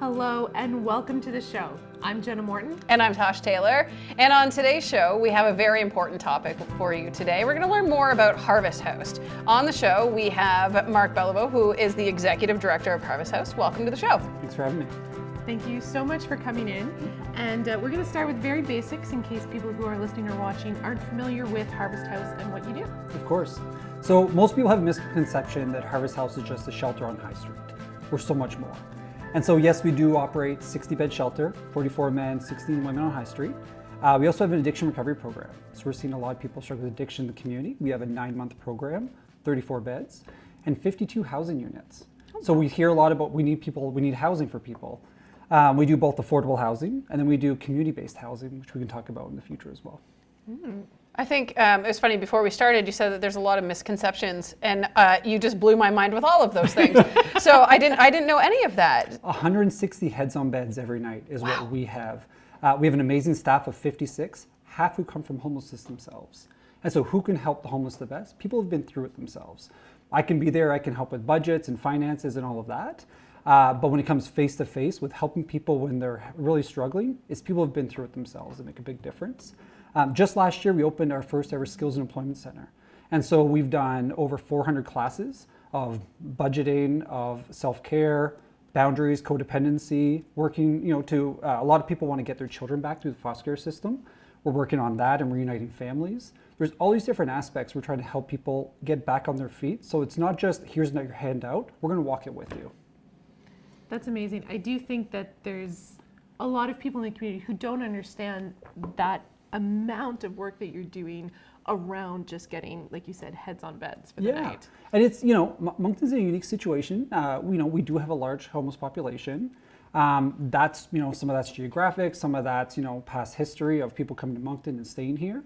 Hello and welcome to the show. I'm Jenna Morton. And I'm Tosh Taylor. And on today's show, we have a very important topic for you today. We're going to learn more about Harvest House. On the show, we have Marc Belliveau, who is the executive director of Harvest House. Welcome to the show. Thanks for having me. Thank you so much for coming in. And uh, we're going to start with very basics in case people who are listening or watching aren't familiar with Harvest House and what you do. Of course. So, most people have a misconception that Harvest House is just a shelter on High Street. We're so much more. And so, yes, we do operate 60 bed shelter, 44 men, 16 women on High Street. Uh, we also have an addiction recovery program. So, we're seeing a lot of people struggle with addiction in the community. We have a nine month program, 34 beds, and 52 housing units. So, we hear a lot about we need people, we need housing for people. Um, we do both affordable housing and then we do community based housing, which we can talk about in the future as well. Mm. I think um, it was funny before we started. You said that there's a lot of misconceptions, and uh, you just blew my mind with all of those things. so I didn't, I didn't know any of that. 160 heads on beds every night is wow. what we have. Uh, we have an amazing staff of 56, half who come from homelessness themselves. And so, who can help the homeless the best? People have been through it themselves. I can be there. I can help with budgets and finances and all of that. Uh, but when it comes face to face with helping people when they're really struggling, it's people have been through it themselves that make a big difference. Um, just last year, we opened our first ever skills and employment center. And so we've done over 400 classes of budgeting, of self care, boundaries, codependency, working, you know, to uh, a lot of people want to get their children back through the foster care system. We're working on that and reuniting families. There's all these different aspects we're trying to help people get back on their feet. So it's not just here's your handout, we're going to walk it with you. That's amazing. I do think that there's a lot of people in the community who don't understand that amount of work that you're doing around just getting, like you said, heads on beds for the yeah. night. And it's, you know, Moncton's a unique situation. Uh, you know, we do have a large homeless population. Um, that's, you know, some of that's geographic, some of that's, you know, past history of people coming to Moncton and staying here.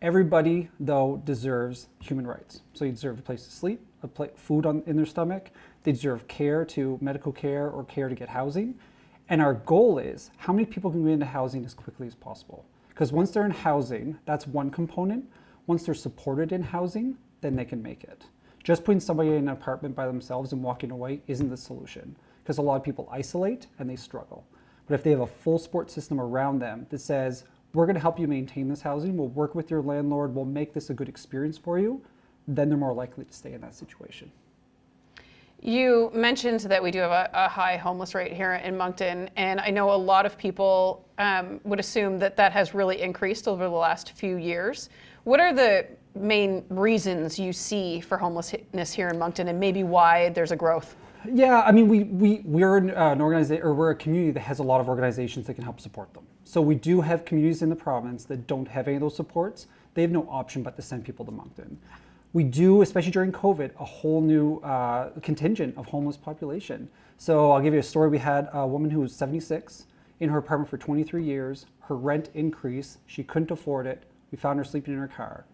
Everybody, though, deserves human rights. So you deserve a place to sleep, a food on, in their stomach. They deserve care to medical care or care to get housing. And our goal is how many people can get into housing as quickly as possible. Because once they're in housing, that's one component. Once they're supported in housing, then they can make it. Just putting somebody in an apartment by themselves and walking away isn't the solution. Because a lot of people isolate and they struggle. But if they have a full support system around them that says, we're going to help you maintain this housing, we'll work with your landlord, we'll make this a good experience for you, then they're more likely to stay in that situation. You mentioned that we do have a, a, high homeless rate here in Moncton, and I know a lot of people um, would assume that that has really increased over the last few years. What are the main reasons you see for homelessness here in Moncton, and maybe why there's a growth? Yeah, I mean, we, we, we're an, uh, an organization, or we're a community that has a lot of organizations that can help support them. So we do have communities in the province that don't have any of those supports. They have no option but to send people to Moncton we do, especially during COVID, a whole new uh, contingent of homeless population. So I'll give you a story. We had a woman who was 76 in her apartment for 23 years. Her rent increased. She couldn't afford it. We found her sleeping in her car.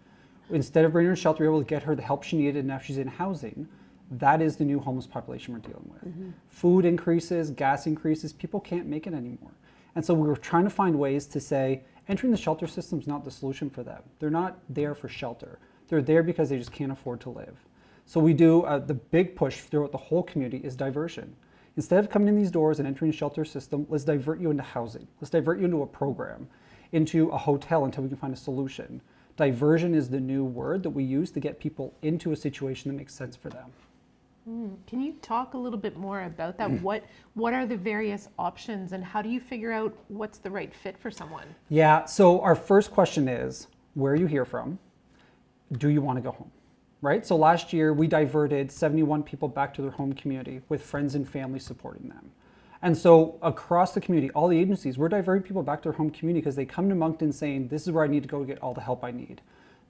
Instead of bringing her to shelter, we were able to get her the help she needed. And now she's in housing. That is the new homeless population we're dealing with. Mm-hmm. Food increases, gas increases. People can't make it anymore. And so we were trying to find ways to say entering the shelter system is not the solution for them. They're not there for shelter they're there because they just can't afford to live. So we do uh, the big push throughout the whole community is diversion. Instead of coming in these doors and entering a shelter system, let's divert you into housing. Let's divert you into a program, into a hotel until we can find a solution. Diversion is the new word that we use to get people into a situation that makes sense for them. Mm. Can you talk a little bit more about that? what what are the various options and how do you figure out what's the right fit for someone? Yeah, so our first question is where are you here from? Do you want to go home? Right? So last year we diverted 71 people back to their home community with friends and family supporting them. And so across the community, all the agencies, we're diverting people back to their home community because they come to Moncton saying, this is where I need to go to get all the help I need.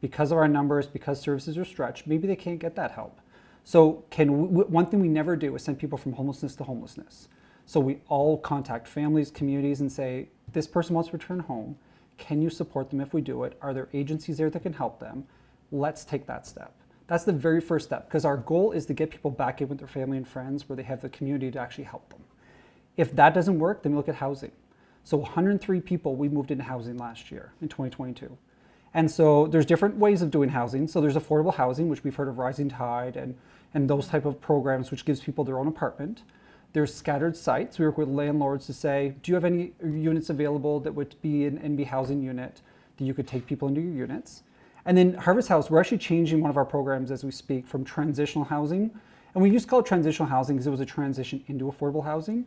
Because of our numbers, because services are stretched, maybe they can't get that help. So can we, one thing we never do is send people from homelessness to homelessness. So we all contact families, communities, and say, this person wants to return home. Can you support them if we do it? Are there agencies there that can help them? Let's take that step. That's the very first step because our goal is to get people back in with their family and friends where they have the community to actually help them. If that doesn't work, then we look at housing. So 103 people we moved into housing last year in 2022. And so there's different ways of doing housing. So there's affordable housing, which we've heard of Rising Tide and, and those type of programs, which gives people their own apartment. There's scattered sites. We work with landlords to say, do you have any units available that would be an NB housing unit that you could take people into your units? And then Harvest House, we're actually changing one of our programs as we speak from transitional housing. And we used to call it transitional housing because it was a transition into affordable housing.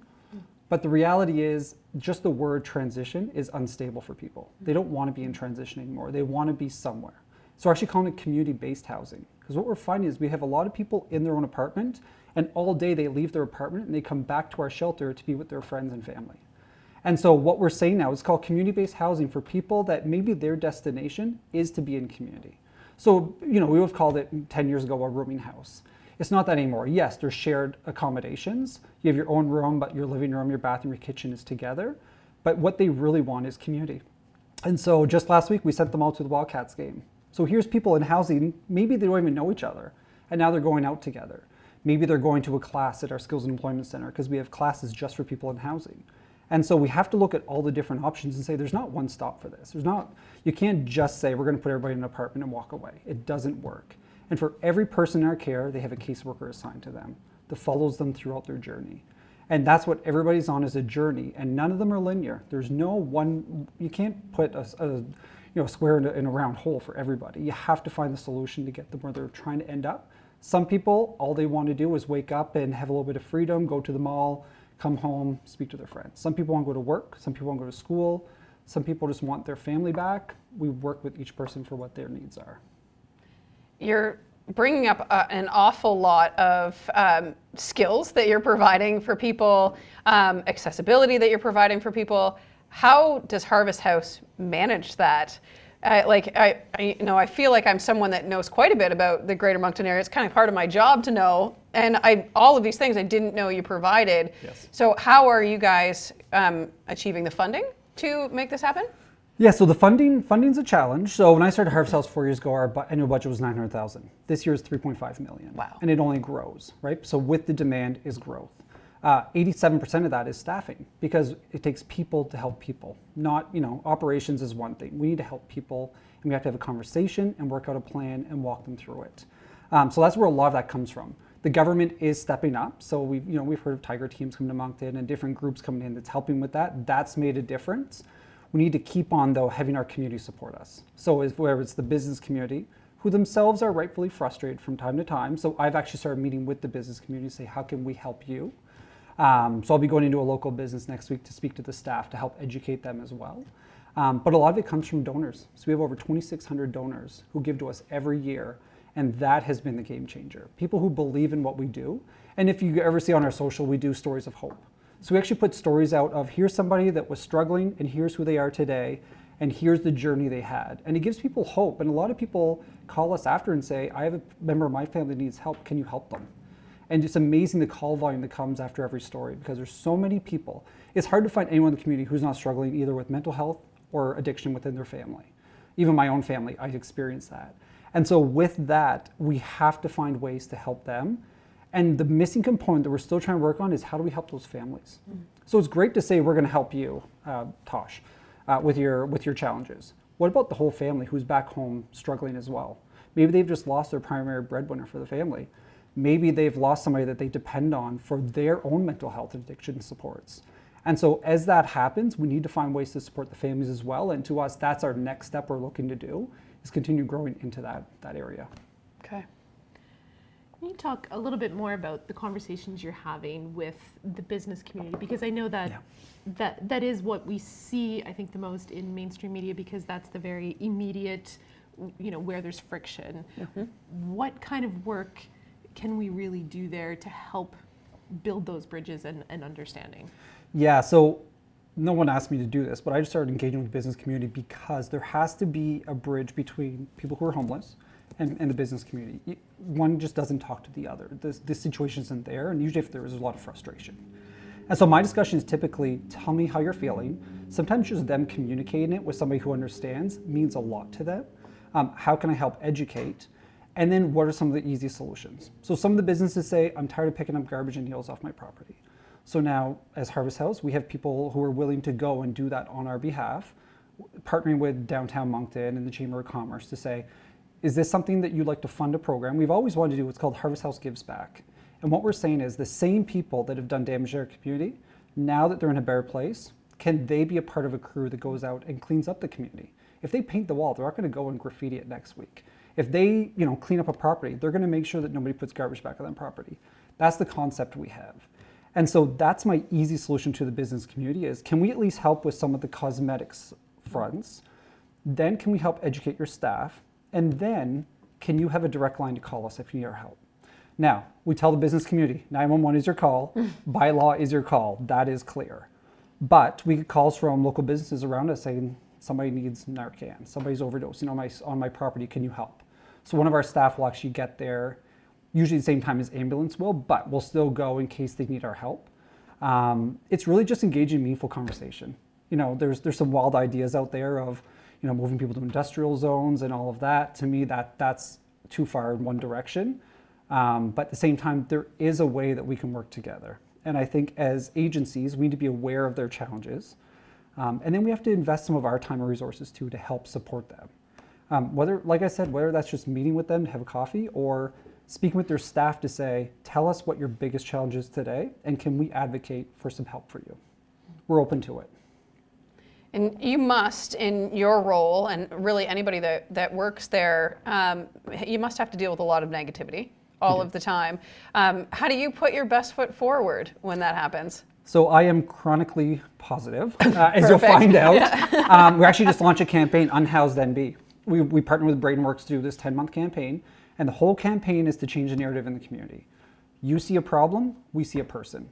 But the reality is, just the word transition is unstable for people. They don't want to be in transition anymore. They want to be somewhere. So we're actually calling it community based housing. Because what we're finding is we have a lot of people in their own apartment, and all day they leave their apartment and they come back to our shelter to be with their friends and family. And so what we're saying now is called community-based housing for people that maybe their destination is to be in community. So, you know, we would have called it 10 years ago a rooming house. It's not that anymore. Yes, there's shared accommodations. You have your own room, but your living room, your bathroom, your kitchen is together. But what they really want is community. And so just last week we sent them all to the Wildcats game. So here's people in housing, maybe they don't even know each other, and now they're going out together. Maybe they're going to a class at our Skills and Employment Center because we have classes just for people in housing. And so we have to look at all the different options and say there's not one stop for this. There's not you can't just say we're going to put everybody in an apartment and walk away. It doesn't work. And for every person in our care, they have a caseworker assigned to them that follows them throughout their journey. And that's what everybody's on is a journey, and none of them are linear. There's no one. You can't put a, a you know square in a, in a round hole for everybody. You have to find the solution to get them where they're trying to end up. Some people, all they want to do is wake up and have a little bit of freedom, go to the mall, come home, speak to their friends. Some people want to go to work, some people want to go to school, some people just want their family back. We work with each person for what their needs are. You're bringing up uh, an awful lot of um, skills that you're providing for people, um, accessibility that you're providing for people. How does Harvest House manage that? Uh, like I, I, you know, I feel like I'm someone that knows quite a bit about the Greater Moncton area. It's kind of part of my job to know, and I all of these things I didn't know you provided. Yes. So how are you guys um, achieving the funding to make this happen? Yeah, so the funding funding's a challenge. So when I started Harvest House four years ago, our bu- annual budget was nine hundred thousand. This year is three point five million. Wow. And it only grows, right? So with the demand is growth. Uh, Eighty-seven percent of that is staffing because it takes people to help people. Not you know operations is one thing. We need to help people, and we have to have a conversation and work out a plan and walk them through it. Um, so that's where a lot of that comes from. The government is stepping up. So we've, you know we've heard of Tiger teams coming to Moncton and different groups coming in that's helping with that. That's made a difference. We need to keep on, though, having our community support us. So, if, whether it's the business community, who themselves are rightfully frustrated from time to time. So, I've actually started meeting with the business community to say, how can we help you? Um, so, I'll be going into a local business next week to speak to the staff to help educate them as well. Um, but a lot of it comes from donors. So, we have over 2,600 donors who give to us every year. And that has been the game changer. People who believe in what we do. And if you ever see on our social, we do stories of hope. So we actually put stories out of here's somebody that was struggling and here's who they are today and here's the journey they had. And it gives people hope. And a lot of people call us after and say, I have a member of my family that needs help. Can you help them? And it's amazing the call volume that comes after every story because there's so many people. It's hard to find anyone in the community who's not struggling either with mental health or addiction within their family. Even my own family, I experienced that. And so with that, we have to find ways to help them and the missing component that we're still trying to work on is how do we help those families? Mm. So it's great to say we're going to help you, uh, Tosh, uh, with your with your challenges. What about the whole family who's back home struggling as well? Maybe they've just lost their primary breadwinner for the family. Maybe they've lost somebody that they depend on for their own mental health and addiction supports. And so as that happens, we need to find ways to support the families as well. And to us, that's our next step we're looking to do is continue growing into that, that area. Okay. Can you talk a little bit more about the conversations you're having with the business community? Because I know that Yeah. that that is what we see, I think, the most in mainstream media because that's the very immediate, you know, where there's friction. Mm-hmm. What kind of work can we really do there to help build those bridges and, and understanding? Yeah, so no one asked me to do this, but I just started engaging with the business community because there has to be a bridge between people who are homeless and, and the business community. One just doesn't talk to the other. This, this situation isn't there, and usually if there is, there's a lot of frustration. And so my discussion is typically tell me how you're feeling. Sometimes just them communicating it with somebody who understands means a lot to them. Um, how can I help educate? And then what are some of the easy solutions? So some of the businesses say, I'm tired of picking up garbage and needles off my property. So now, as Harvest House, we have people who are willing to go and do that on our behalf, partnering with Downtown Moncton and the Chamber of Commerce to say, is this something that you'd like to fund a program? We've always wanted to do what's called Harvest House Gives Back. And what we're saying is the same people that have done damage to our community, now that they're in a better place, can they be a part of a crew that goes out and cleans up the community? If they paint the wall, they're not going to go and graffiti it next week. If they, you know, clean up a property, they're going to make sure that nobody puts garbage back on that property. That's the concept we have. And so that's my easy solution to the business community is can we at least help with some of the cosmetics fronts? Then can we help educate your staff? And then can you have a direct line to call us if you need our help? Now, we tell the business community 911 is your call, bylaw is your call. That is clear. But we get calls from local businesses around us saying somebody needs Narcan, somebody's overdosing on my, on my property, can you help? So one of our staff will actually get there usually the same time as ambulance will, but we'll still go in case they need our help. Um, it's really just engaging meaningful conversation. You know, there's there's some wild ideas out there of, you know, moving people to industrial zones and all of that. To me, that that's too far in one direction. Um, but at the same time, there is a way that we can work together. And I think as agencies, we need to be aware of their challenges. Um, and then we have to invest some of our time and resources too to help support them. Um, whether, like I said, whether that's just meeting with them to have a coffee or speaking with their staff to say, tell us what your biggest challenge is today, and can we advocate for some help for you? We're open to it. And you must, in your role, and really anybody that, that works there, um, you must have to deal with a lot of negativity all of the time. Um, how do you put your best foot forward when that happens? So I am chronically positive, uh, as you'll find out. um, we actually just launched a campaign, Unhoused NB. We, we partnered with Bradenworks to do this 10-month campaign, and the whole campaign is to change the narrative in the community. You see a problem, we see a person.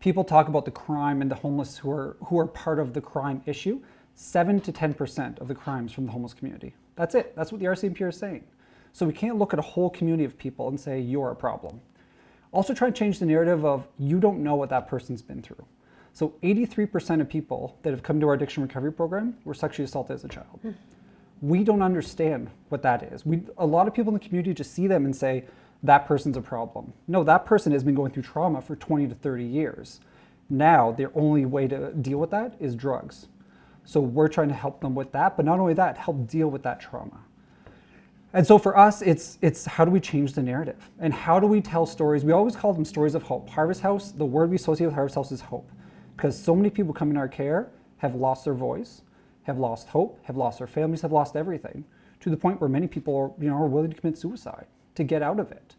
People talk about the crime and the homeless who are, who are part of the crime issue. 7 to 10% of the crimes from the homeless community. That's it. That's what the RCMP is saying. So we can't look at a whole community of people and say, you're a problem. Also, try to change the narrative of you don't know what that person's been through. So, 83% of people that have come to our addiction recovery program were sexually assaulted as a child. Hmm. We don't understand what that is. We, a lot of people in the community just see them and say, that person's a problem. No, that person has been going through trauma for 20 to 30 years. Now, their only way to deal with that is drugs. So, we're trying to help them with that, but not only that, help deal with that trauma. And so for us, it's, it's how do we change the narrative? And how do we tell stories? We always call them stories of hope. Harvest House, the word we associate with Harvest House is hope. Because so many people come in our care have lost their voice, have lost hope, have lost their families, have lost everything, to the point where many people are, you know, are willing to commit suicide to get out of it.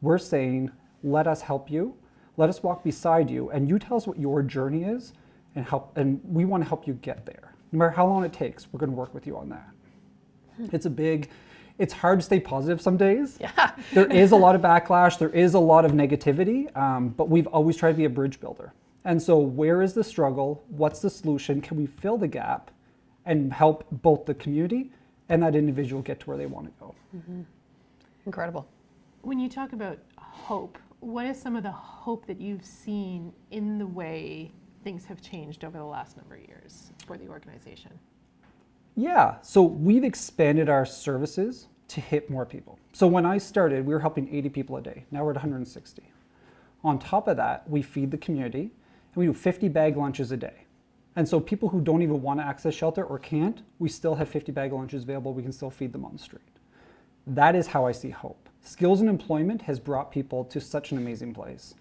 We're saying, let us help you, let us walk beside you, and you tell us what your journey is, and help. And we want to help you get there. No matter how long it takes, we're going to work with you on that. It's a big it's hard to stay positive some days. Yeah. there is a lot of backlash, there is a lot of negativity, um, but we've always tried to be a bridge builder. And so, where is the struggle? What's the solution? Can we fill the gap and help both the community and that individual get to where they want to go? Mm-hmm. Incredible. When you talk about hope, what is some of the hope that you've seen in the way things have changed over the last number of years for the organization? Yeah, so we've expanded our services to hit more people. So when I started, we were helping 80 people a day. Now we're at 160. On top of that, we feed the community and we do 50 bag lunches a day. And so people who don't even want to access shelter or can't, we still have 50 bag lunches available. We can still feed them on the street. That is how I see hope. Skills and employment has brought people to such an amazing place.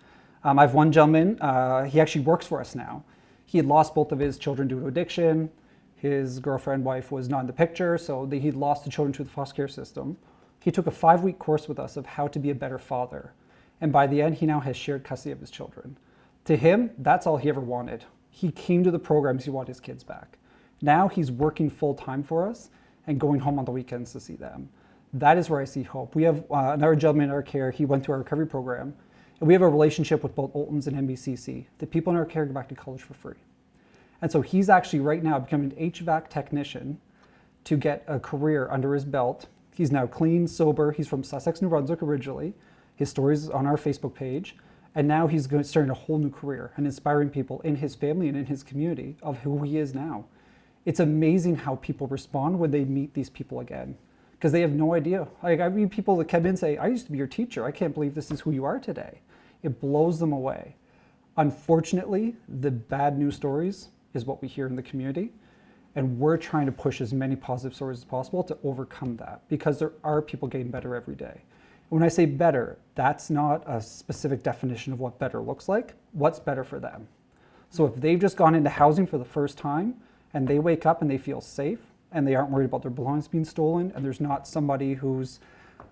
Um, I have one gentleman, uh, he actually works for us now. He had lost both of his children due to addiction. His girlfriend, wife was not in the picture, so he lost the children to the foster care system. He took a five week course with us of how to be a better father. And by the end, he now has shared custody of his children. To him, that's all he ever wanted. He came to the programs, he wanted his kids back. Now he's working full time for us and going home on the weekends to see them. That is where I see hope. We have uh, another gentleman in our care, he went through our recovery program, and we have a relationship with both Oulton's and NBCC. The people in our care go back to college for free. And so he's actually right now becoming an HVAC technician to get a career under his belt. He's now clean, sober. He's from Sussex, New Brunswick originally. His story is on our Facebook page. And now he's starting a whole new career and inspiring people in his family and in his community of who he is now. It's amazing how people respond when they meet these people again because they have no idea. Like I meet people that come in and say, I used to be your teacher. I can't believe this is who you are today. It blows them away. Unfortunately, the bad news stories is what we hear in the community. And we're trying to push as many positive stories as possible to overcome that because there are people getting better every day. When I say better, that's not a specific definition of what better looks like. What's better for them? So if they've just gone into housing for the first time and they wake up and they feel safe and they aren't worried about their belongings being stolen and there's not somebody who's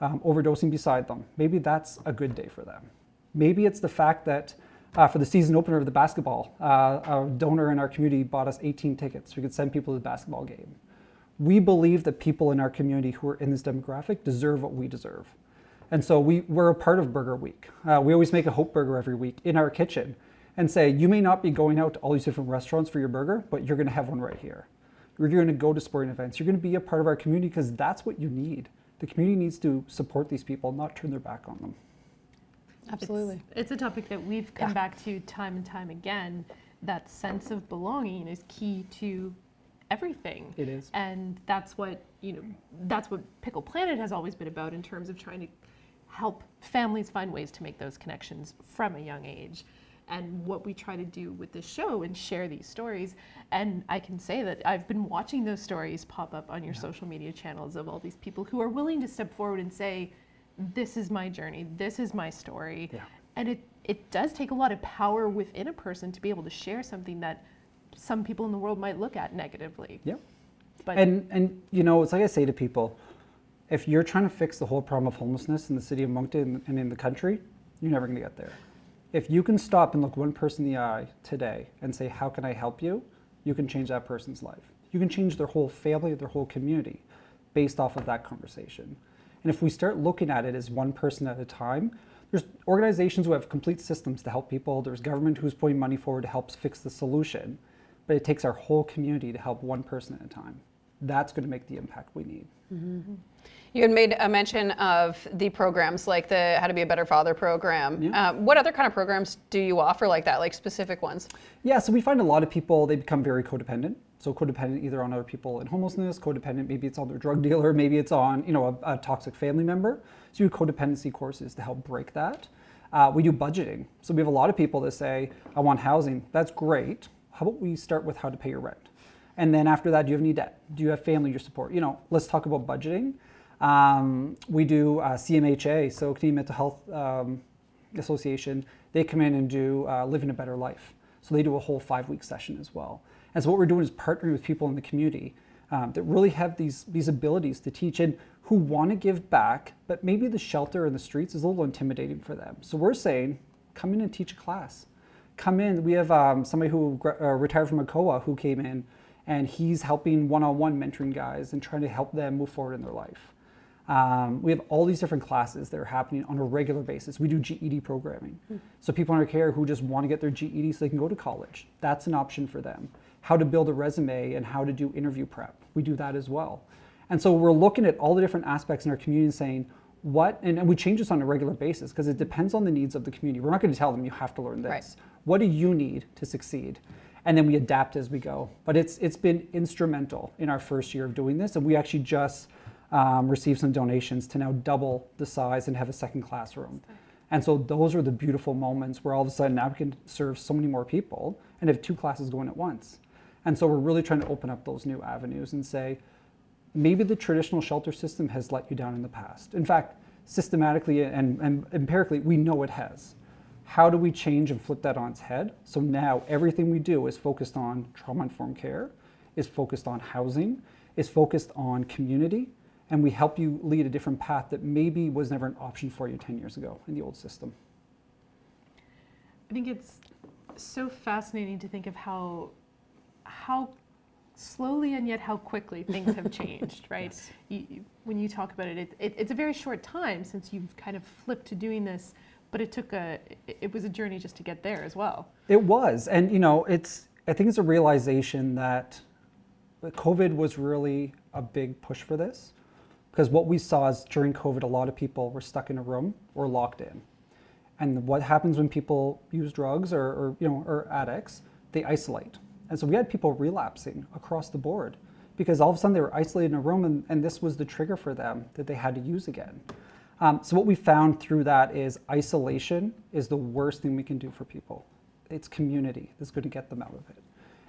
um, overdosing beside them, maybe that's a good day for them. Maybe it's the fact that uh, for the season opener of the basketball, uh, a donor in our community bought us 18 tickets. We could send people to the basketball game. We believe that people in our community who are in this demographic deserve what we deserve. And so we, we're a part of Burger Week. Uh, we always make a Hope Burger every week in our kitchen and say, you may not be going out to all these different restaurants for your burger, but you're going to have one right here. You're going to go to sporting events. You're going to be a part of our community because that's what you need. The community needs to support these people, not turn their back on them. Absolutely. It's, it's a topic that we've come Yeah. back to time and time again. That sense of belonging is key to everything. It is. And that's what, you know, that's what Pickle Planet has always been about in terms of trying to help families find ways to make those connections from a young age. And what we try to do with this show and share these stories. And I can say that I've been watching those stories pop up on your social media channels of all these people who are willing to step forward and say, This is my journey, this is my story. Yeah. And it, it does take a lot of power within a person to be able to share something that some people in the world might look at negatively. Yep. But And and you know, it's like I say to people, if you're trying to fix the whole problem of homelessness in the city of Moncton and in the country, you're never going to get there. If you can stop and look one person in the eye today and say, "How can I help you?" you can change that person's life. You can change their whole family, their whole community, based off of that conversation. And if we start looking at it as one person at a time, there's organizations who have complete systems to help people. There's government who's putting money forward to help fix the solution, but it takes our whole community to help one person at a time. That's going to make the impact we need. You had made a mention of the programs like the How to Be a Better Father program. Yeah. Uh, what other kind of programs do you offer like that, like specific ones? Yeah, so we find a lot of people they become very codependent. So codependent either on other people in homelessness, codependent maybe it's on their drug dealer, maybe it's on you know a, a toxic family member. So we do codependency courses to help break that. Uh, we do budgeting. So we have a lot of people that say, I want housing. That's great. How about we start with how to pay your rent? And then after that, do you have any debt? Do you have family your support? You know, let's talk about budgeting. Um, we do uh, CMHA, so Canadian Mental Health um, Association. They come in and do uh, Living a Better Life. So they do a whole five week session as well. And so what we're doing is partnering with people in the community um, that really have these, these abilities to teach and who want to give back, but maybe the shelter in the streets is a little intimidating for them. So we're saying, come in and teach a class. Come in. We have um, somebody who uh, retired from a COA who came in, and he's helping one-on-one mentoring guys and trying to help them move forward in their life. Um, we have all these different classes that are happening on a regular basis. We do GED programming. So people in our care who just want to get their GED so they can go to college, that's an option for them. How to build a resume and how to do interview prep, we do that as well. And so we're looking at all the different aspects in our community and saying, what, and, and we change this on a regular basis because it depends on the needs of the community. We're not going to tell them you have to learn this. Right. What do you need to succeed? And then we adapt as we go. But it's, it's been instrumental in our first year of doing this. And we actually just um, received some donations to now double the size and have a second classroom. And so those are the beautiful moments where all of a sudden now we can serve so many more people and have two classes going at once. And so we're really trying to open up those new avenues and say, maybe the traditional shelter system has let you down in the past. In fact, systematically and, and empirically, we know it has. How do we change and flip that on its head? So now everything we do is focused on trauma informed care, is focused on housing, is focused on community, and we help you lead a different path that maybe was never an option for you 10 years ago in the old system. I think it's so fascinating to think of how how slowly and yet how quickly things have changed, right? Yes. You, you- when you talk about it, it, it, it's a very short time since you've kind of flipped to doing this, but it took a it, was a journey just to get there as well. It was, and you know, it's. I think it's a realization that that COVID was really a big push for this, because what we saw is during COVID, a lot of people were stuck in a room or locked in, and what happens when people use drugs or, or you know, or addicts, they isolate, and so we had people relapsing across the board, because all of a sudden they were isolated in a room, and, and this was the trigger for them that they had to use again. Um, so what we found through that is isolation is the worst thing we can do for people. It's community that's going to get them out of it.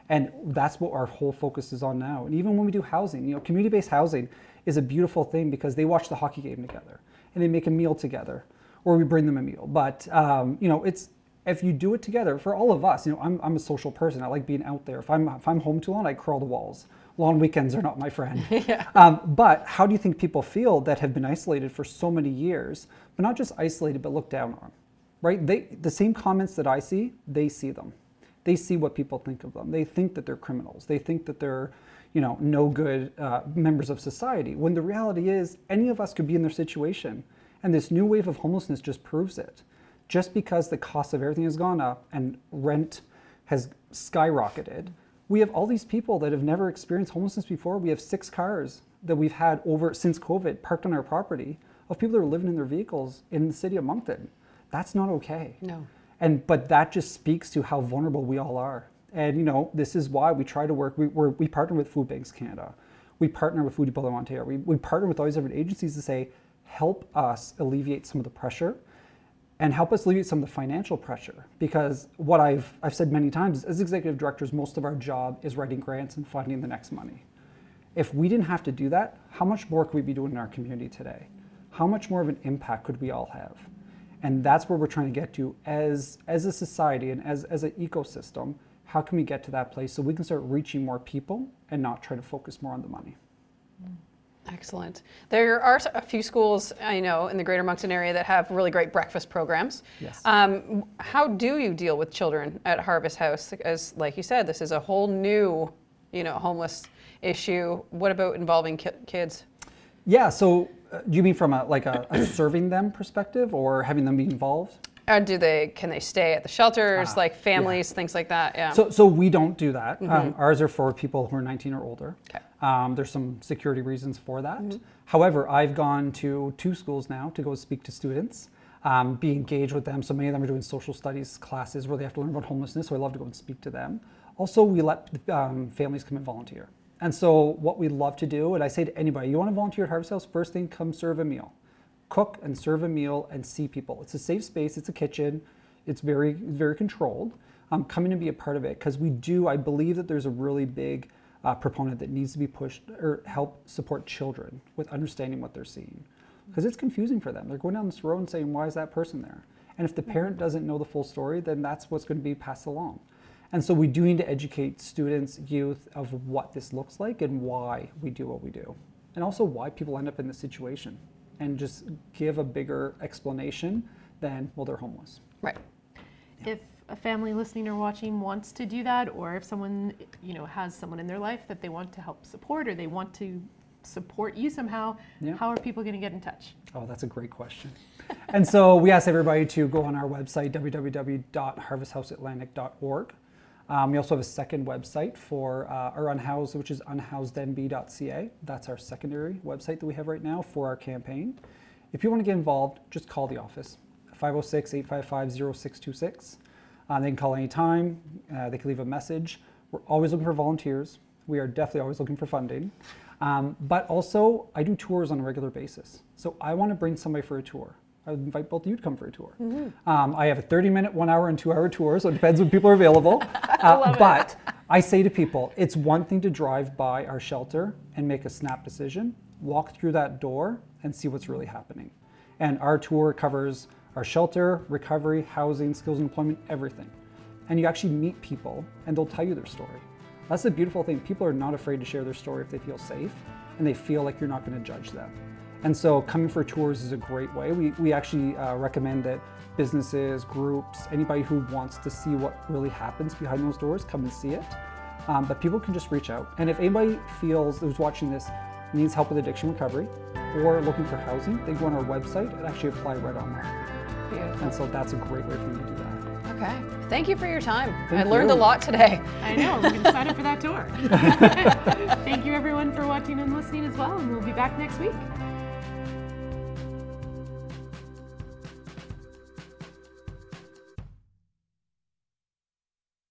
And that's what our whole focus is on now. And even when we do housing, you know, community-based housing is a beautiful thing because they watch the hockey game together and they make a meal together, or we bring them a meal. But um, you know, it's if you do it together for all of us. You know, I'm, I'm a social person. I like being out there. If I'm if I'm home too long, I crawl the walls. Long weekends are not my friend. yeah. um, but how do you think people feel that have been isolated for so many years, but not just isolated, but looked down on? Right? They the same comments that I see, they see them. They see what people think of them. They think that they're criminals. They think that they're you know, no good uh, members of society. When the reality is, any of us could be in their situation. And this new wave of homelessness just proves it. Just because the cost of everything has gone up and rent has skyrocketed, we have all these people that have never experienced homelessness before. We have six cars that we've had over since COVID parked on our property of people that are living in their vehicles in the city of Moncton. That's not okay. No. And but that just speaks to how vulnerable we all are. And you know, this is why we try to work. We we partner with Food Banks Canada. We partner with Food of Ontario. We, we partner with all these different agencies to say, help us alleviate some of the pressure and help us alleviate some of the financial pressure. Because what I've, I've said many times, as executive directors, most of our job is writing grants and finding the next money. If we didn't have to do that, how much more could we be doing in our community today? How much more of an impact could we all have? And that's where we're trying to get to as, as a society and as, as an ecosystem how can we get to that place so we can start reaching more people and not try to focus more on the money? Excellent. There are a few schools I know in the Greater Moncton area that have really great breakfast programs. Yes. Um, how do you deal with children at Harvest House? As like you said, this is a whole new, you know, homeless issue. What about involving ki- kids? Yeah. So, uh, do you mean from a like a, a serving them perspective, or having them be involved? Or do they can they stay at the shelters, ah, like families, yeah. things like that? Yeah. So so we don't do that. Mm-hmm. Um, ours are for people who are 19 or older. Okay. Um, there's some security reasons for that. Mm-hmm. However, I've gone to two schools now to go speak to students, um, be engaged with them. So many of them are doing social studies classes where they have to learn about homelessness. So I love to go and speak to them. Also, we let um, families come and volunteer. And so what we love to do, and I say to anybody, you want to volunteer at Harvest House, first thing, come serve a meal cook and serve a meal and see people. It's a safe space. It's a kitchen. It's very very controlled. Um, come in and be a part of it because we do. I believe that there's a really big uh, proponent that needs to be pushed or help support children with understanding what they're seeing because it's confusing for them. They're going down this road and saying, "Why is that person there?" And if the parent doesn't know the full story, then that's what's going to be passed along. And so we do need to educate students, youth, of what this looks like and why we do what we do, and also why people end up in this situation and just give a bigger explanation than, well, they're homeless. Right. If a family listening or watching wants to do that, or if someone, you know, has someone in their life that they want to help support or they want to support you somehow, yeah. how are people going to get in touch? Oh, that's a great question. and so we ask everybody to go on our website, www.harvesthouseatlantic.org. Um, we also have a second website for uh, our unhoused, which is unhousednb.ca. That's our secondary website that we have right now for our campaign. If you want to get involved, just call the office 506 855 0626. Uh, they can call anytime, uh, they can leave a message. We're always looking for volunteers. We are definitely always looking for funding. Um, but also, I do tours on a regular basis. So I want to bring somebody for a tour. I would invite both of you to come for a tour. Mm-hmm. Um, I have a 30 minute, one hour, and two hour tour, so it depends when people are available. Uh, but I say to people, it's one thing to drive by our shelter and make a snap decision, walk through that door, and see what's really happening. And our tour covers our shelter, recovery, housing, skills and employment, everything. And you actually meet people, and they'll tell you their story. That's the beautiful thing. People are not afraid to share their story if they feel safe and they feel like you're not going to judge them. And so coming for tours is a great way. We, we actually uh, recommend that businesses, groups, anybody who wants to see what really happens behind those doors, come and see it. Um, but people can just reach out. And if anybody feels who's watching this needs help with addiction recovery or looking for housing, they go on our website and actually apply right on there. Beautiful. And so that's a great way for them to do that. Okay. Thank you for your time. Thank I learned you. a lot today. I know. I'm excited for that tour. Thank you, everyone, for watching and listening as well. And we'll be back next week.